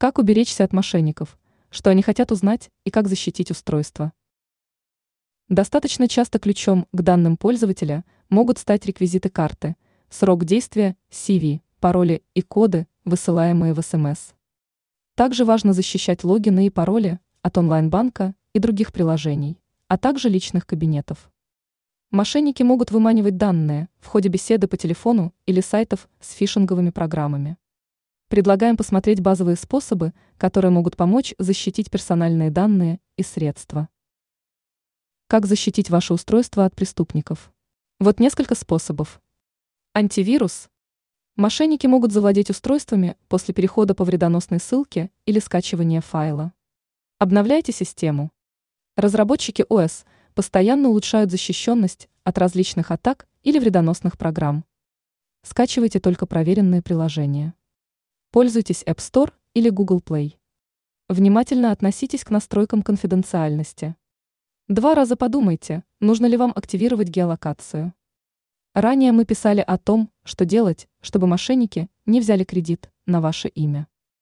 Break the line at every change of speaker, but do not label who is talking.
Как уберечься от мошенников? Что они хотят узнать и как защитить устройство? Достаточно часто ключом к данным пользователя могут стать реквизиты карты, срок действия, CV, пароли и коды, высылаемые в СМС. Также важно защищать логины и пароли от онлайн-банка и других приложений, а также личных кабинетов. Мошенники могут выманивать данные в ходе беседы по телефону или сайтов с фишинговыми программами. Предлагаем посмотреть базовые способы, которые могут помочь защитить персональные данные и средства. Как защитить ваше устройство от преступников? Вот несколько способов. Антивирус. Мошенники могут завладеть устройствами после перехода по вредоносной ссылке или скачивания файла. Обновляйте систему. Разработчики ОС постоянно улучшают защищенность от различных атак или вредоносных программ. Скачивайте только проверенные приложения. Пользуйтесь App Store или Google Play. Внимательно относитесь к настройкам конфиденциальности. Два раза подумайте, нужно ли вам активировать геолокацию. Ранее мы писали о том, что делать, чтобы мошенники не взяли кредит на ваше имя.